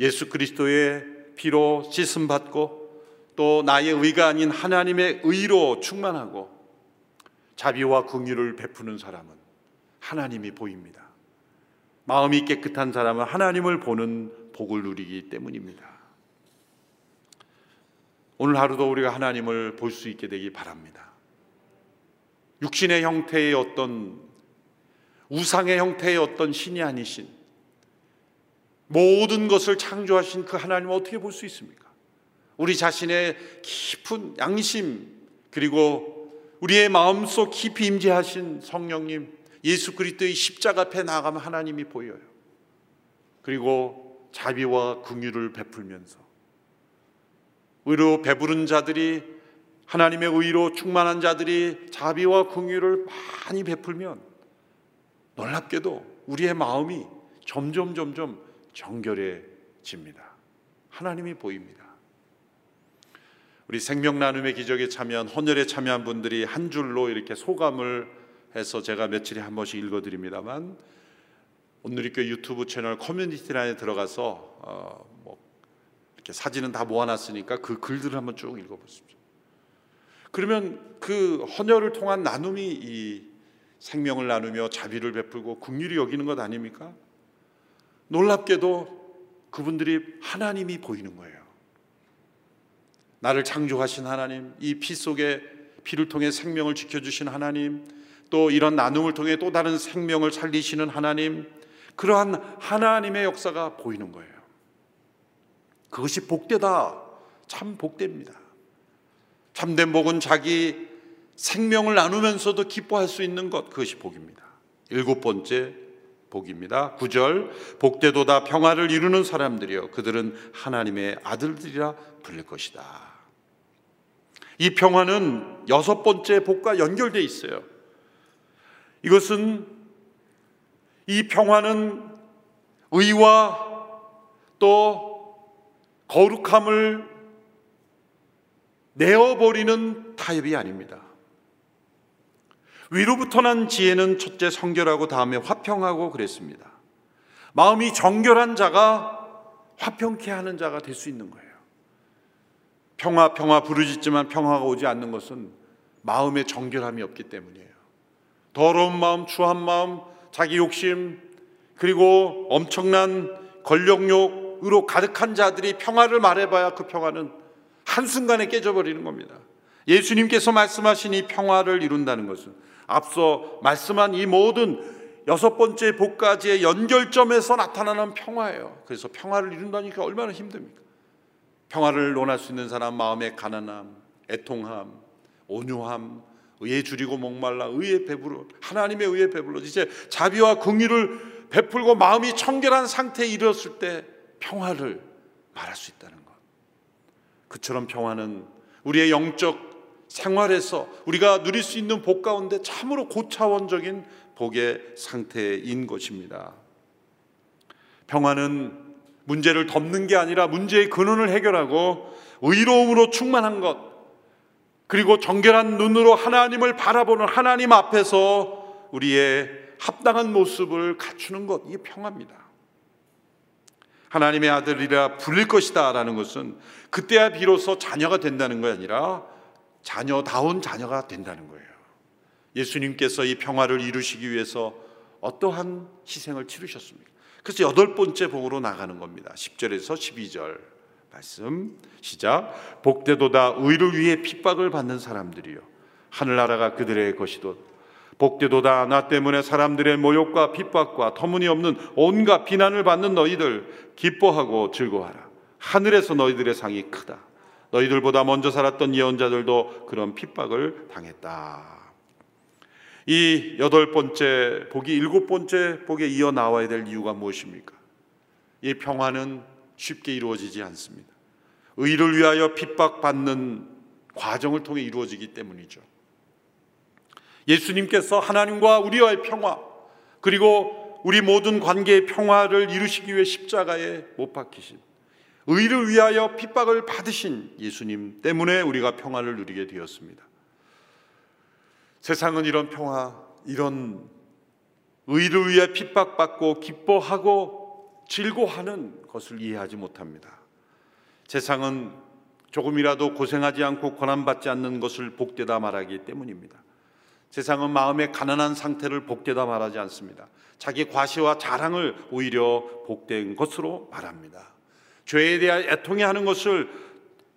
예수 그리스도의 피로 씻음 받고 또 나의 의가 아닌 하나님의 의로 충만하고 자비와 긍휼을 베푸는 사람은 하나님이 보입니다. 마음이 깨끗한 사람은 하나님을 보는 복을 누리기 때문입니다. 오늘 하루도 우리가 하나님을 볼 수 있게 되기 바랍니다. 육신의 형태의 어떤 우상의 형태의 어떤 신이 아니신 모든 것을 창조하신 그 하나님을 어떻게 볼 수 있습니까? 우리 자신의 깊은 양심 그리고 우리의 마음속 깊이 임재하신 성령님 예수 그리스도의 십자가 앞에 나가면 하나님이 보여요. 그리고 자비와 긍휼을 베풀면서 의로 배부른 자들이 하나님의 의로 충만한 자들이 자비와 긍휼을 많이 베풀면 놀랍게도 우리의 마음이 점점 점점 정결해집니다. 하나님이 보입니다. 우리 생명 나눔의 기적에 참여한 헌혈에 참여한 분들이 한 줄로 이렇게 소감을 해서 제가 며칠에 한 번씩 읽어드립니다만 오늘리교 유튜브 채널 커뮤니티란에 들어가서 어, 뭐 이렇게 사진은 다 모아놨으니까 그 글들을 한번 쭉 읽어보십시오. 그러면 그 헌혈을 통한 나눔이 이 생명을 나누며 자비를 베풀고 국률이 여기는 것 아닙니까? 놀랍게도 그분들이 하나님이 보이는 거예요. 나를 창조하신 하나님, 이 피 속에 피를 통해 생명을 지켜주신 하나님, 또 이런 나눔을 통해 또 다른 생명을 살리시는 하나님, 그러한 하나님의 역사가 보이는 거예요. 그것이 복되다. 참 복됩니다. 참된 복은 자기 생명을 나누면서도 기뻐할 수 있는 것, 그것이 복입니다. 일곱 번째 복입니다. 9절 복되도다 평화를 이루는 사람들이여 그들은 하나님의 아들들이라 불릴 것이다. 이 평화는 여섯 번째 복과 연결되어 있어요. 이것은 이 평화는 의와 또 거룩함을 내어버리는 타협이 아닙니다. 위로부터 난 지혜는 첫째 성결하고 다음에 화평하고 그랬습니다. 마음이 정결한 자가 화평케 하는 자가 될 수 있는 거예요. 평화 평화 부르짖지만 평화가 오지 않는 것은 마음의 정결함이 없기 때문이에요. 더러운 마음, 추한 마음, 자기 욕심 그리고 엄청난 권력욕으로 가득한 자들이 평화를 말해봐야 그 평화는 한순간에 깨져버리는 겁니다. 예수님께서 말씀하신 이 평화를 이룬다는 것은 앞서 말씀한 이 모든 여섯 번째 복까지의 연결점에서 나타나는 평화예요. 그래서 평화를 이룬다니까 얼마나 힘듭니까? 평화를 논할 수 있는 사람 마음의 가난함, 애통함, 온유함, 의에 줄이고 목말라 의에 배불러 하나님의 의에 배불러 이제 자비와 긍휼을 베풀고 마음이 청결한 상태에 이르렀을 때 평화를 말할 수 있다는 것. 그처럼 평화는 우리의 영적 생활에서 우리가 누릴 수 있는 복 가운데 참으로 고차원적인 복의 상태인 것입니다. 평화는 문제를 덮는 게 아니라 문제의 근원을 해결하고 의로움으로 충만한 것, 그리고 정결한 눈으로 하나님을 바라보는 하나님 앞에서 우리의 합당한 모습을 갖추는 것, 이게 평화입니다. 하나님의 아들이라 불릴 것이다 라는 것은 그때야 비로소 자녀가 된다는 게 아니라 자녀다운 자녀가 된다는 거예요. 예수님께서 이 평화를 이루시기 위해서 어떠한 희생을 치르셨습니까? 그래서 여덟 번째 복으로 나가는 겁니다. 10절에서 12절 말씀 시작 복되도다 의를 위해 핍박을 받는 사람들이요 하늘나라가 그들의 것이도 복되도다 나 때문에 사람들의 모욕과 핍박과 터무니없는 온갖 비난을 받는 너희들 기뻐하고 즐거워하라 하늘에서 너희들의 상이 크다 너희들보다 먼저 살았던 예언자들도 그런 핍박을 당했다. 이 여덟 번째 복이 일곱 번째 복에 이어 나와야 될 이유가 무엇입니까? 이 평화는 쉽게 이루어지지 않습니다. 의를 위하여 핍박받는 과정을 통해 이루어지기 때문이죠. 예수님께서 하나님과 우리와의 평화, 그리고 우리 모든 관계의 평화를 이루시기 위해 십자가에 못 박히신 의를 위하여 핍박을 받으신 예수님 때문에 우리가 평화를 누리게 되었습니다. 세상은 이런 평화, 이런 의를 위해 핍박받고 기뻐하고 즐거워하는 것을 이해하지 못합니다. 세상은 조금이라도 고생하지 않고 고난받지 않는 것을 복되다 말하기 때문입니다. 세상은 마음의 가난한 상태를 복되다 말하지 않습니다. 자기 과시와 자랑을 오히려 복된 것으로 말합니다. 죄에 대한 애통해 하는 것을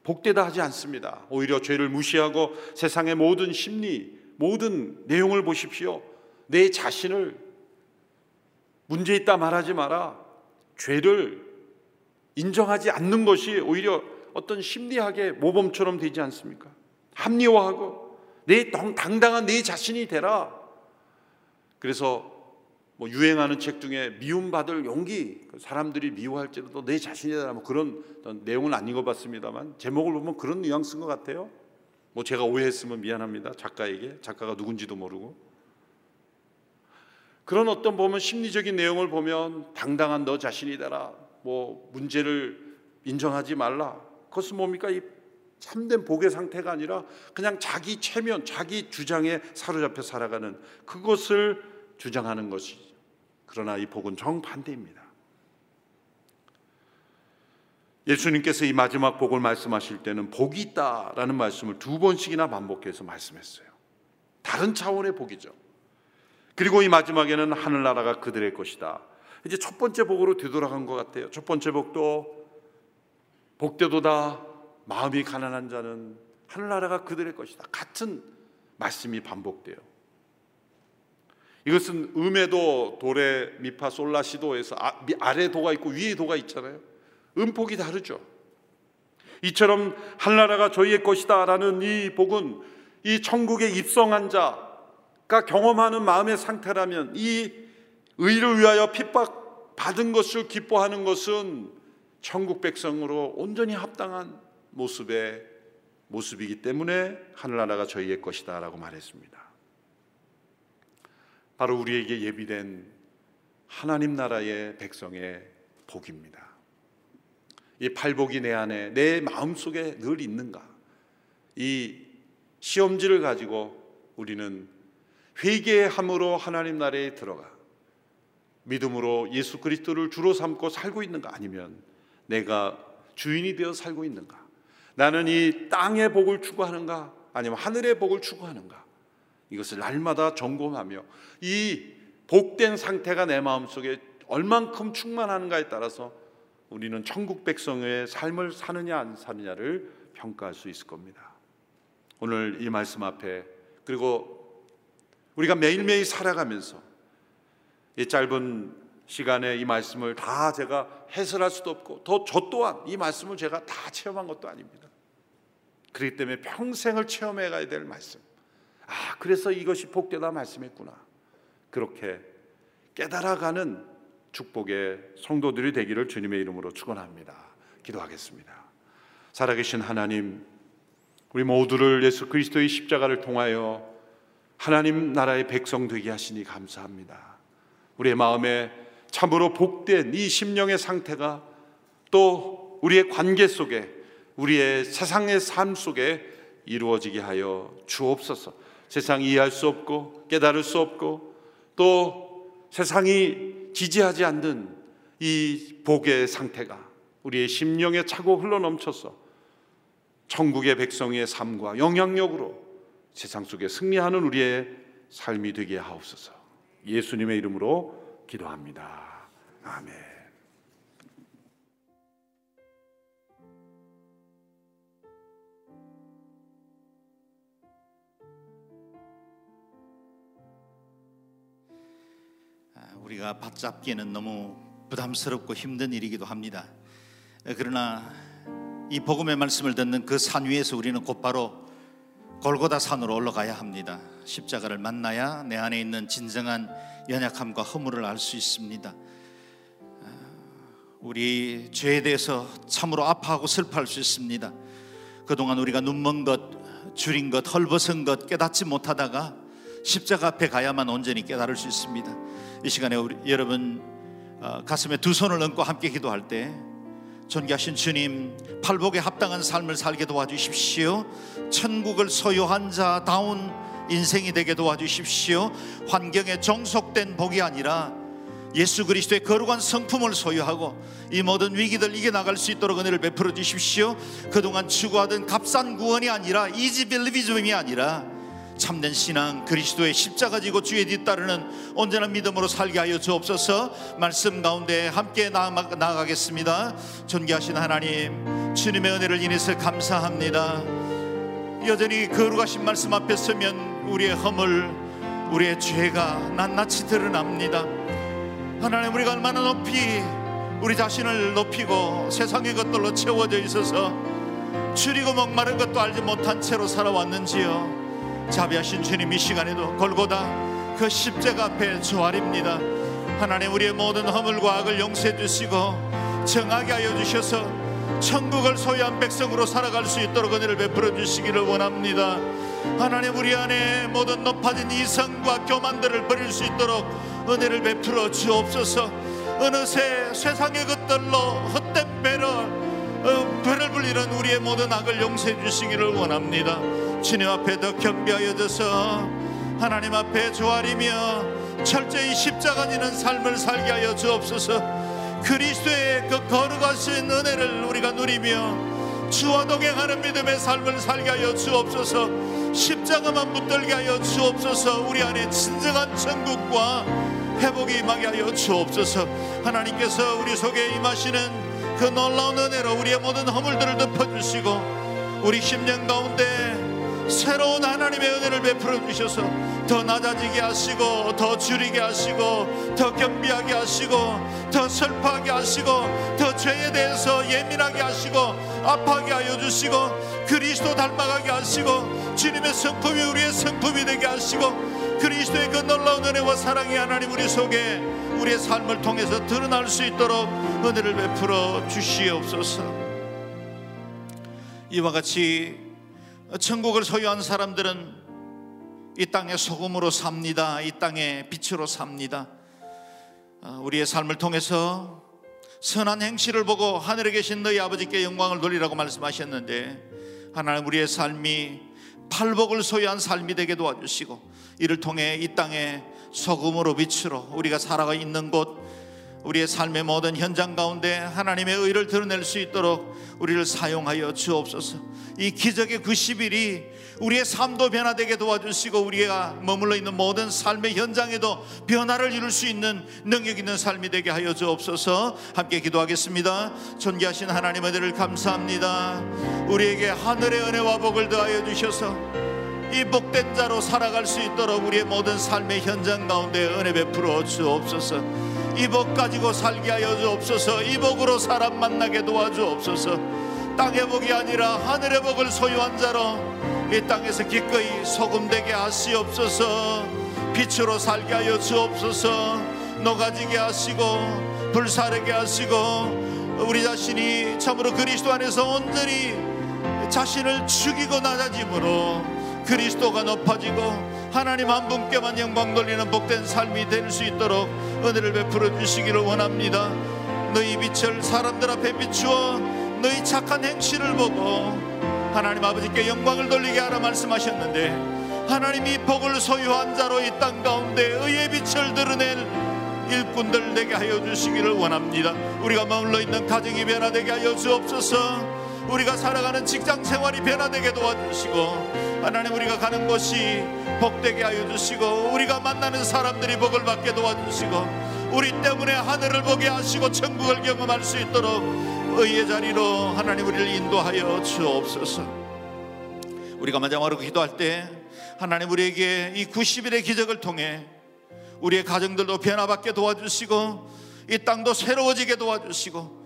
복되다 하지 않습니다. 오히려 죄를 무시하고 세상의 모든 심리, 모든 내용을 보십시오. 내 자신을 문제 있다 말하지 마라. 죄를 인정하지 않는 것이 오히려 어떤 심리학의 모범처럼 되지 않습니까? 합리화하고 내 당당한 내 자신이 되라. 그래서 뭐 유행하는 책 중에 미움받을 용기 그 사람들이 미워할지라도 내 자신이다 뭐 그런 내용은 안 읽어봤습니다만 제목을 보면 그런 뉘앙스인 것 같아요. 뭐 제가 오해했으면 미안합니다. 작가에게. 작가가 누군지도 모르고. 그런 어떤 보면 심리적인 내용을 보면 당당한 너 자신이다라. 뭐 문제를 인정하지 말라. 그것은 뭡니까? 이 참된 복의 상태가 아니라 그냥 자기 체면 자기 주장에 사로잡혀 살아가는 그것을 주장하는 것이 그러나 이 복은 정반대입니다. 예수님께서 이 마지막 복을 말씀하실 때는 복이 있다라는 말씀을 두 번씩이나 반복해서 말씀했어요. 다른 차원의 복이죠. 그리고 이 마지막에는 하늘나라가 그들의 것이다. 이제 첫 번째 복으로 되돌아간 것 같아요. 첫 번째 복도 복되도다 마음이 가난한 자는 하늘나라가 그들의 것이다. 같은 말씀이 반복돼요. 이것은 음에도 도레 미파 솔라시도에서 아, 아래 도가 있고 위에 도가 있잖아요. 음폭이 다르죠. 이처럼 하늘나라가 저희의 것이다라는 이 복은 이 천국에 입성한 자가 경험하는 마음의 상태라면 이 의를 위하여 핍박 받은 것을 기뻐하는 것은 천국 백성으로 온전히 합당한 모습의 모습이기 때문에 하늘나라가 저희의 것이다라고 말했습니다. 바로 우리에게 예비된 하나님 나라의 백성의 복입니다. 이 팔복이 내 안에 내 마음 속에 늘 있는가? 이 시험지를 가지고 우리는 회개함으로 하나님 나라에 들어가 믿음으로 예수 그리스도를 주로 삼고 살고 있는가 아니면 내가 주인이 되어 살고 있는가? 나는 이 땅의 복을 추구하는가 아니면 하늘의 복을 추구하는가? 이것을 날마다 점검하며 이 복된 상태가 내 마음속에 얼만큼 충만한가에 따라서 우리는 천국 백성의 삶을 사느냐 안 사느냐를 평가할 수 있을 겁니다. 오늘 이 말씀 앞에 그리고 우리가 매일매일 살아가면서 이 짧은 시간에 이 말씀을 다 제가 해설할 수도 없고 더 저 또한 이 말씀을 제가 다 체험한 것도 아닙니다. 그렇기 때문에 평생을 체험해 가야 될 말씀. 아, 그래서 이것이 복되다 말씀했구나. 그렇게 깨달아가는 축복의 성도들이 되기를 주님의 이름으로 축원합니다. 기도하겠습니다. 살아계신 하나님, 우리 모두를 예수 그리스도의 십자가를 통하여 하나님 나라의 백성 되게 하시니 감사합니다. 우리의 마음에 참으로 복된 이 심령의 상태가 또 우리의 관계 속에 우리의 세상의 삶 속에 이루어지게 하여 주옵소서. 세상이 이해할 수 없고 깨달을 수 없고 또 세상이 지지하지 않는 이 복의 상태가 우리의 심령에 차고 흘러넘쳐서 천국의 백성의 삶과 영향력으로 세상 속에 승리하는 우리의 삶이 되게 하옵소서. 예수님의 이름으로 기도합니다. 아멘. 우리가 받잡기에는 너무 부담스럽고 힘든 일이기도 합니다. 그러나 이 복음의 말씀을 듣는 그 산 위에서 우리는 곧바로 골고다 산으로 올라가야 합니다. 십자가를 만나야 내 안에 있는 진정한 연약함과 허물을 알 수 있습니다. 우리 죄에 대해서 참으로 아파하고 슬퍼할 수 있습니다. 그동안 우리가 눈먼 것, 줄인 것, 헐벗은 것 깨닫지 못하다가 십자가 앞에 가야만 온전히 깨달을 수 있습니다. 이 시간에 우리, 여러분 어, 가슴에 두 손을 얹고 함께 기도할 때 존귀하신 주님 팔복에 합당한 삶을 살게 도와주십시오. 천국을 소유한 자다운 인생이 되게 도와주십시오. 환경에 종속된 복이 아니라 예수 그리스도의 거룩한 성품을 소유하고 이 모든 위기들 이겨나갈 수 있도록 은혜를 베풀어 주십시오. 그동안 추구하던 값싼 구원이 아니라 이지 빌리비즘이 아니라 참된 신앙 그리스도의 십자가 지고 주의 뒤따르는 온전한 믿음으로 살게 하여 주옵소서. 말씀 가운데 함께 나아가겠습니다. 존귀하신 하나님 주님의 은혜를 인해서 감사합니다. 여전히 거룩하신 말씀 앞에 서면 우리의 허물 우리의 죄가 낱낱이 드러납니다. 하나님 우리가 얼마나 높이 우리 자신을 높이고 세상의 것들로 채워져 있어서 줄이고 목마른 것도 알지 못한 채로 살아왔는지요 자비하신 주님 이 시간에도 골고다 그 십자가 앞에 조아립니다. 하나님 우리의 모든 허물과 악을 용서해 주시고 정하게 하여 주셔서 천국을 소유한 백성으로 살아갈 수 있도록 은혜를 베풀어 주시기를 원합니다. 하나님 우리 안에 모든 높아진 이성과 교만들을 버릴 수 있도록 은혜를 베풀어 주옵소서. 어느새 세상의 것들로 헛된 배를 어, 배를 불리는 우리의 모든 악을 용서해 주시기를 원합니다 주님 앞에 더 겸비하여 져서 하나님 앞에 조아리며 철저히 십자가 지는 삶을 살게 하여 주옵소서. 그리스도의 그 거룩하신 은혜를 우리가 누리며 주와 동행하는 믿음의 삶을 살게 하여 주옵소서. 십자가만 붙들게 하여 주옵소서. 우리 안에 진정한 천국과 회복이 임하게 하여 주옵소서. 하나님께서 우리 속에 임하시는 그 놀라운 은혜로 우리의 모든 허물들을 덮어주시고 우리 심령 가운데 새로운 하나님의 은혜를 베풀어 주셔서 더 낮아지게 하시고 더 줄이게 하시고 더 겸비하게 하시고 더 슬퍼하게 하시고 더 죄에 대해서 예민하게 하시고 아파하게 하여 주시고 그리스도 닮아가게 하시고 주님의 성품이 우리의 성품이 되게 하시고 그리스도의 그 놀라운 은혜와 사랑이 하나님 우리 속에 우리의 삶을 통해서 드러날 수 있도록 은혜를 베풀어 주시옵소서. 이와 같이 천국을 소유한 사람들은 이 땅의 소금으로 삽니다. 이 땅의 빛으로 삽니다. 어, 우리의 삶을 통해서 선한 행실을 보고 하늘에 계신 너희 아버지께 영광을 돌리라고 말씀하셨는데 하나님 우리의 삶이 팔복을 소유한 삶이 되게 도와주시고 이를 통해 이 땅에 소금으로 빛으로 우리가 살아가 있는 곳 우리의 삶의 모든 현장 가운데 하나님의 의를 드러낼 수 있도록 우리를 사용하여 주옵소서. 이 기적의 그 10일이 우리의 삶도 변화되게 도와주시고 우리가 머물러 있는 모든 삶의 현장에도 변화를 이룰 수 있는 능력 있는 삶이 되게 하여 주옵소서. 함께 기도하겠습니다. 존귀하신 하나님 은혜를 감사합니다. 우리에게 하늘의 은혜와 복을 더하여 주셔서 이 복된 자로 살아갈 수 있도록 우리의 모든 삶의 현장 가운데 은혜 베풀어 주옵소서. 이 복 가지고 살게 하여 주옵소서. 이 복으로 사람 만나게 도와주옵소서. 땅의 복이 아니라 하늘의 복을 소유한 자로 이 땅에서 기꺼이 소금되게 하시옵소서. 빛으로 살게 하여 주옵소서. 녹아지게 하시고 불사르게 하시고 우리 자신이 참으로 그리스도 안에서 온전히 자신을 죽이고 낮아짐으로 그리스도가 높아지고 하나님 한 분께만 영광 돌리는 복된 삶이 될 수 있도록 은혜를 베풀어 주시기를 원합니다. 너희 빛을 사람들 앞에 비추어 너희 착한 행실을 보고 하나님 아버지께 영광을 돌리게 하라 말씀하셨는데 하나님이 복을 소유한 자로 이 땅 가운데 의의 빛을 드러낼 일꾼들 되게 하여 주시기를 원합니다. 우리가 머물러 있는 가정이 변화되게 하여 주옵소서. 우리가 살아가는 직장 생활이 변화되게 도와주시고 하나님 우리가 가는 곳이 복되게 하여 주시고 우리가 만나는 사람들이 복을 받게 도와주시고 우리 때문에 하늘을 보게 하시고 천국을 경험할 수 있도록 의의 자리로 하나님 우리를 인도하여 주옵소서. 우리가 마지막으로 기도할 때 하나님 우리에게 이 90일의 기적을 통해 우리의 가정들도 변화받게 도와주시고 이 땅도 새로워지게 도와주시고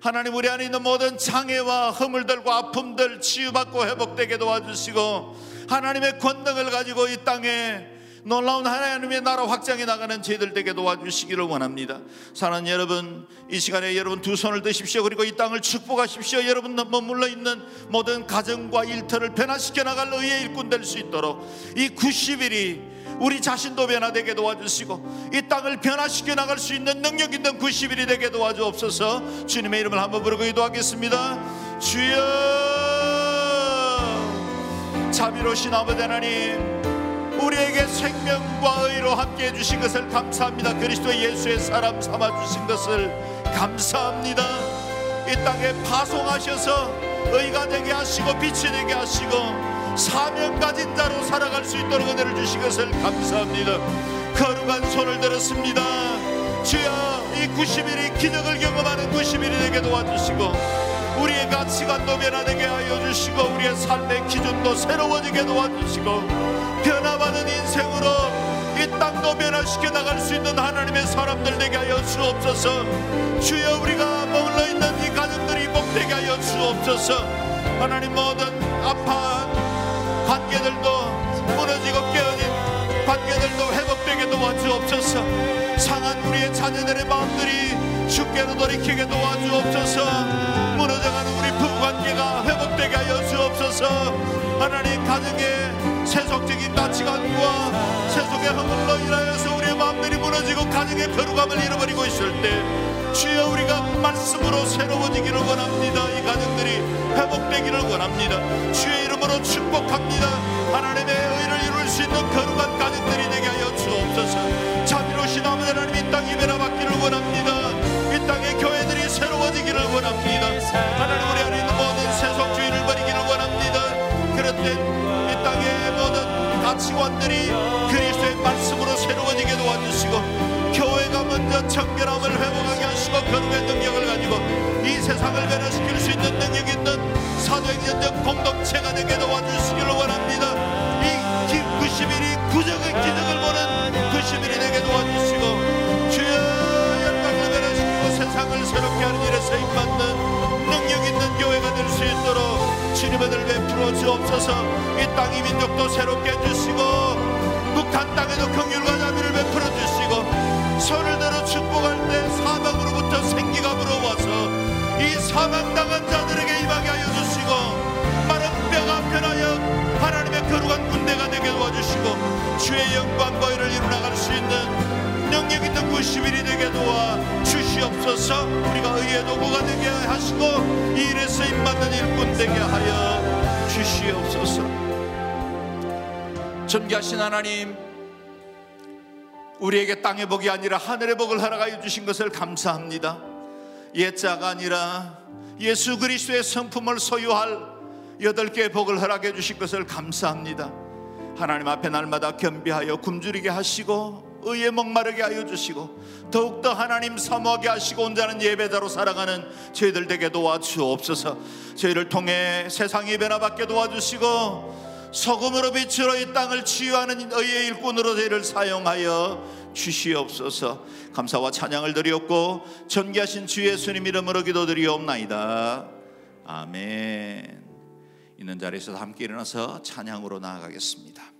하나님 우리 안에 있는 모든 장애와 허물들과 아픔들 치유받고 회복되게 도와주시고 하나님의 권능을 가지고 이 땅에 놀라운 하나님의 나라 확장해 나가는 저희들 되게 도와주시기를 원합니다. 사랑하는 여러분, 이 시간에 여러분 두 손을 드십시오. 그리고 이 땅을 축복하십시오. 여러분 머물러 있는 모든 가정과 일터를 변화시켜 나갈 의의 일꾼 될 수 있도록 이 90일이 우리 자신도 변화되게 도와주시고 이 땅을 변화시켜 나갈 수 있는 능력 있는 90일이 되게 도와주옵소서 주님의 이름을 한번 부르고 기도하겠습니다 주여 자비로우신 아버지 하나님 우리에게 생명과 의로 함께 해주신 것을 감사합니다 그리스도 예수의 사람 삼아주신 것을 감사합니다 이 땅에 파송하셔서 의가 되게 하시고 빛이 되게 하시고 사명 가진 자로 살아갈 수 있도록 은혜를 주신 것을 감사합니다. 거룩한 손을 들었습니다. 주여 이 90일이 기적을 경험하는 90일이 되게 도와주시고 우리의 가치관도 변화되게 하여 주시고 우리의 삶의 기준도 새로워지게 도와주시고 변화받은 인생으로 이 땅도 변화시켜 나갈 수 있는 하나님의 사람들 되게 하여 주옵소서. 주여 우리가 머물러 있는 이 가정들이 복되게 하여 주옵소서. 하나님 모든 아파한 관계들도 무너지고 깨어진 관계들도 회복되게 도와주옵소서. 상한 우리의 자녀들의 마음들이 주께로 돌이키게 도와주옵소서. 무너져가는 우리 부부관계가 회복되게 하여 주옵소서. 하나님 가정의 세속적인 가치관과 세속의 허물로 인하여서 우리의 마음들이 무너지고 가정의 거룩함을 잃어버리고 있을 때 주여 우리가 말씀으로 새로워지기를 원합니다. 이 가정들이 회복되기를 원합니다. 주의 이름으로 축복합니다. 하나님의 의를 이룰 수 있는 거룩한 가정들이 되게 하여 주옵소서. 자비로우신 아버지 하나님 이 땅이 변화받기를 원합니다. 이 땅의 교회들이 새로워지기를 원합니다. 하나님 우리 안에 있는 모든 세속주의를 버리기를 원합니다. 그럴 때이 땅의 모든 가치관들이 그리스도의 말씀으로 새로워지게 도와주시고 교회가 먼저 청결함을 회복하게 하시고 거룩의 능력을 가지고 이이 세상을 변화시킬 수 있는 능력 있는 사도행전적 공동체가 되게 도와주시기를 원합니다. 이 90일이 구적의 기적을 보는 90일이 되게 도와주시고 주여 세상을 새롭게 하는 일에 서임받는 능력 있는 교회가 될 수 있도록 주님의 들 베풀어 주옵소서. 이 땅 이 민족도 새롭게 해주시고 북한 땅에도 긍휼과 자비를 베풀어 주시고 손을 들어 축복할 때 사망으로부터 생기가 불어와서 이 사망당한 자들에게 임하게 하여 주시고 마른 뼈가 변하여 하나님의 거룩한 군대가 되게 도와주시고 주의 영광과 의를 이루나갈 수 있는 능력 있는 90일이 되게 도와 주시옵소서 우리가 의의 도구가 되게 하시고 이 일에 쓰임받는 일꾼 되게 하여 주시옵소서. 존귀하신 하나님 우리에게 땅의 복이 아니라 하늘의 복을 허락하여 주신 것을 감사합니다. 옛자가 아니라 예수 그리스도의 성품을 소유할 여덟 개의 복을 허락해 주신 것을 감사합니다. 하나님 앞에 날마다 겸비하여 굶주리게 하시고 의에 목마르게 하여 주시고 더욱더 하나님 사모하게 하시고 온자는 예배자로 살아가는 저희들 되게 도와주옵소서. 저희를 통해 세상이 변화받게 도와주시고 소금으로 빛으로 이 땅을 치유하는 의의 일꾼으로 저희를 사용하여 주시옵소서. 감사와 찬양을 드리옵고 전기하신 주 예수님 이름으로 기도드리옵나이다. 아멘. 있는 자리에서 함께 일어나서 찬양으로 나아가겠습니다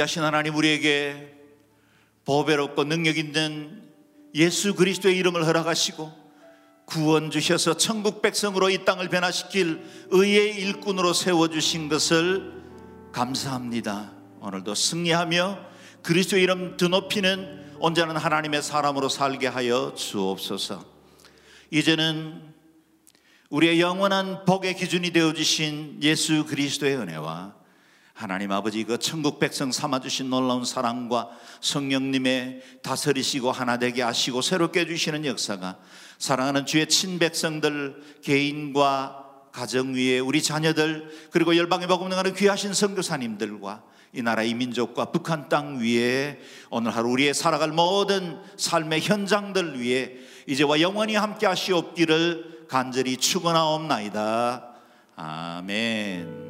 존귀하신 하나님 우리에게 보배롭고 능력 있는 예수 그리스도의 이름을 허락하시고 구원 주셔서 천국 백성으로 이 땅을 변화시킬 의의 일꾼으로 세워 주신 것을 감사합니다. 오늘도 승리하며 그리스도의 이름 드높이는 온전한 하나님의 사람으로 살게 하여 주옵소서. 이제는 우리의 영원한 복의 기준이 되어 주신 예수 그리스도의 은혜와 하나님 아버지 그 천국 백성 삼아 주신 놀라운 사랑과 성령님의 다스리시고 하나 되게 하시고 새롭게 해 주시는 역사가 사랑하는 주의 친백성들 개인과 가정 위에 우리 자녀들 그리고 열방의 복음 능하는 귀하신 선교사님들과 이 나라 이 민족과 북한 땅 위에 오늘 하루 우리의 살아갈 모든 삶의 현장들 위에 이제와 영원히 함께 하시옵기를 간절히 축원하옵나이다. 아멘.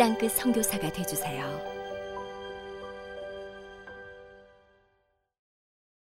땅끝 선교사가 되주세요.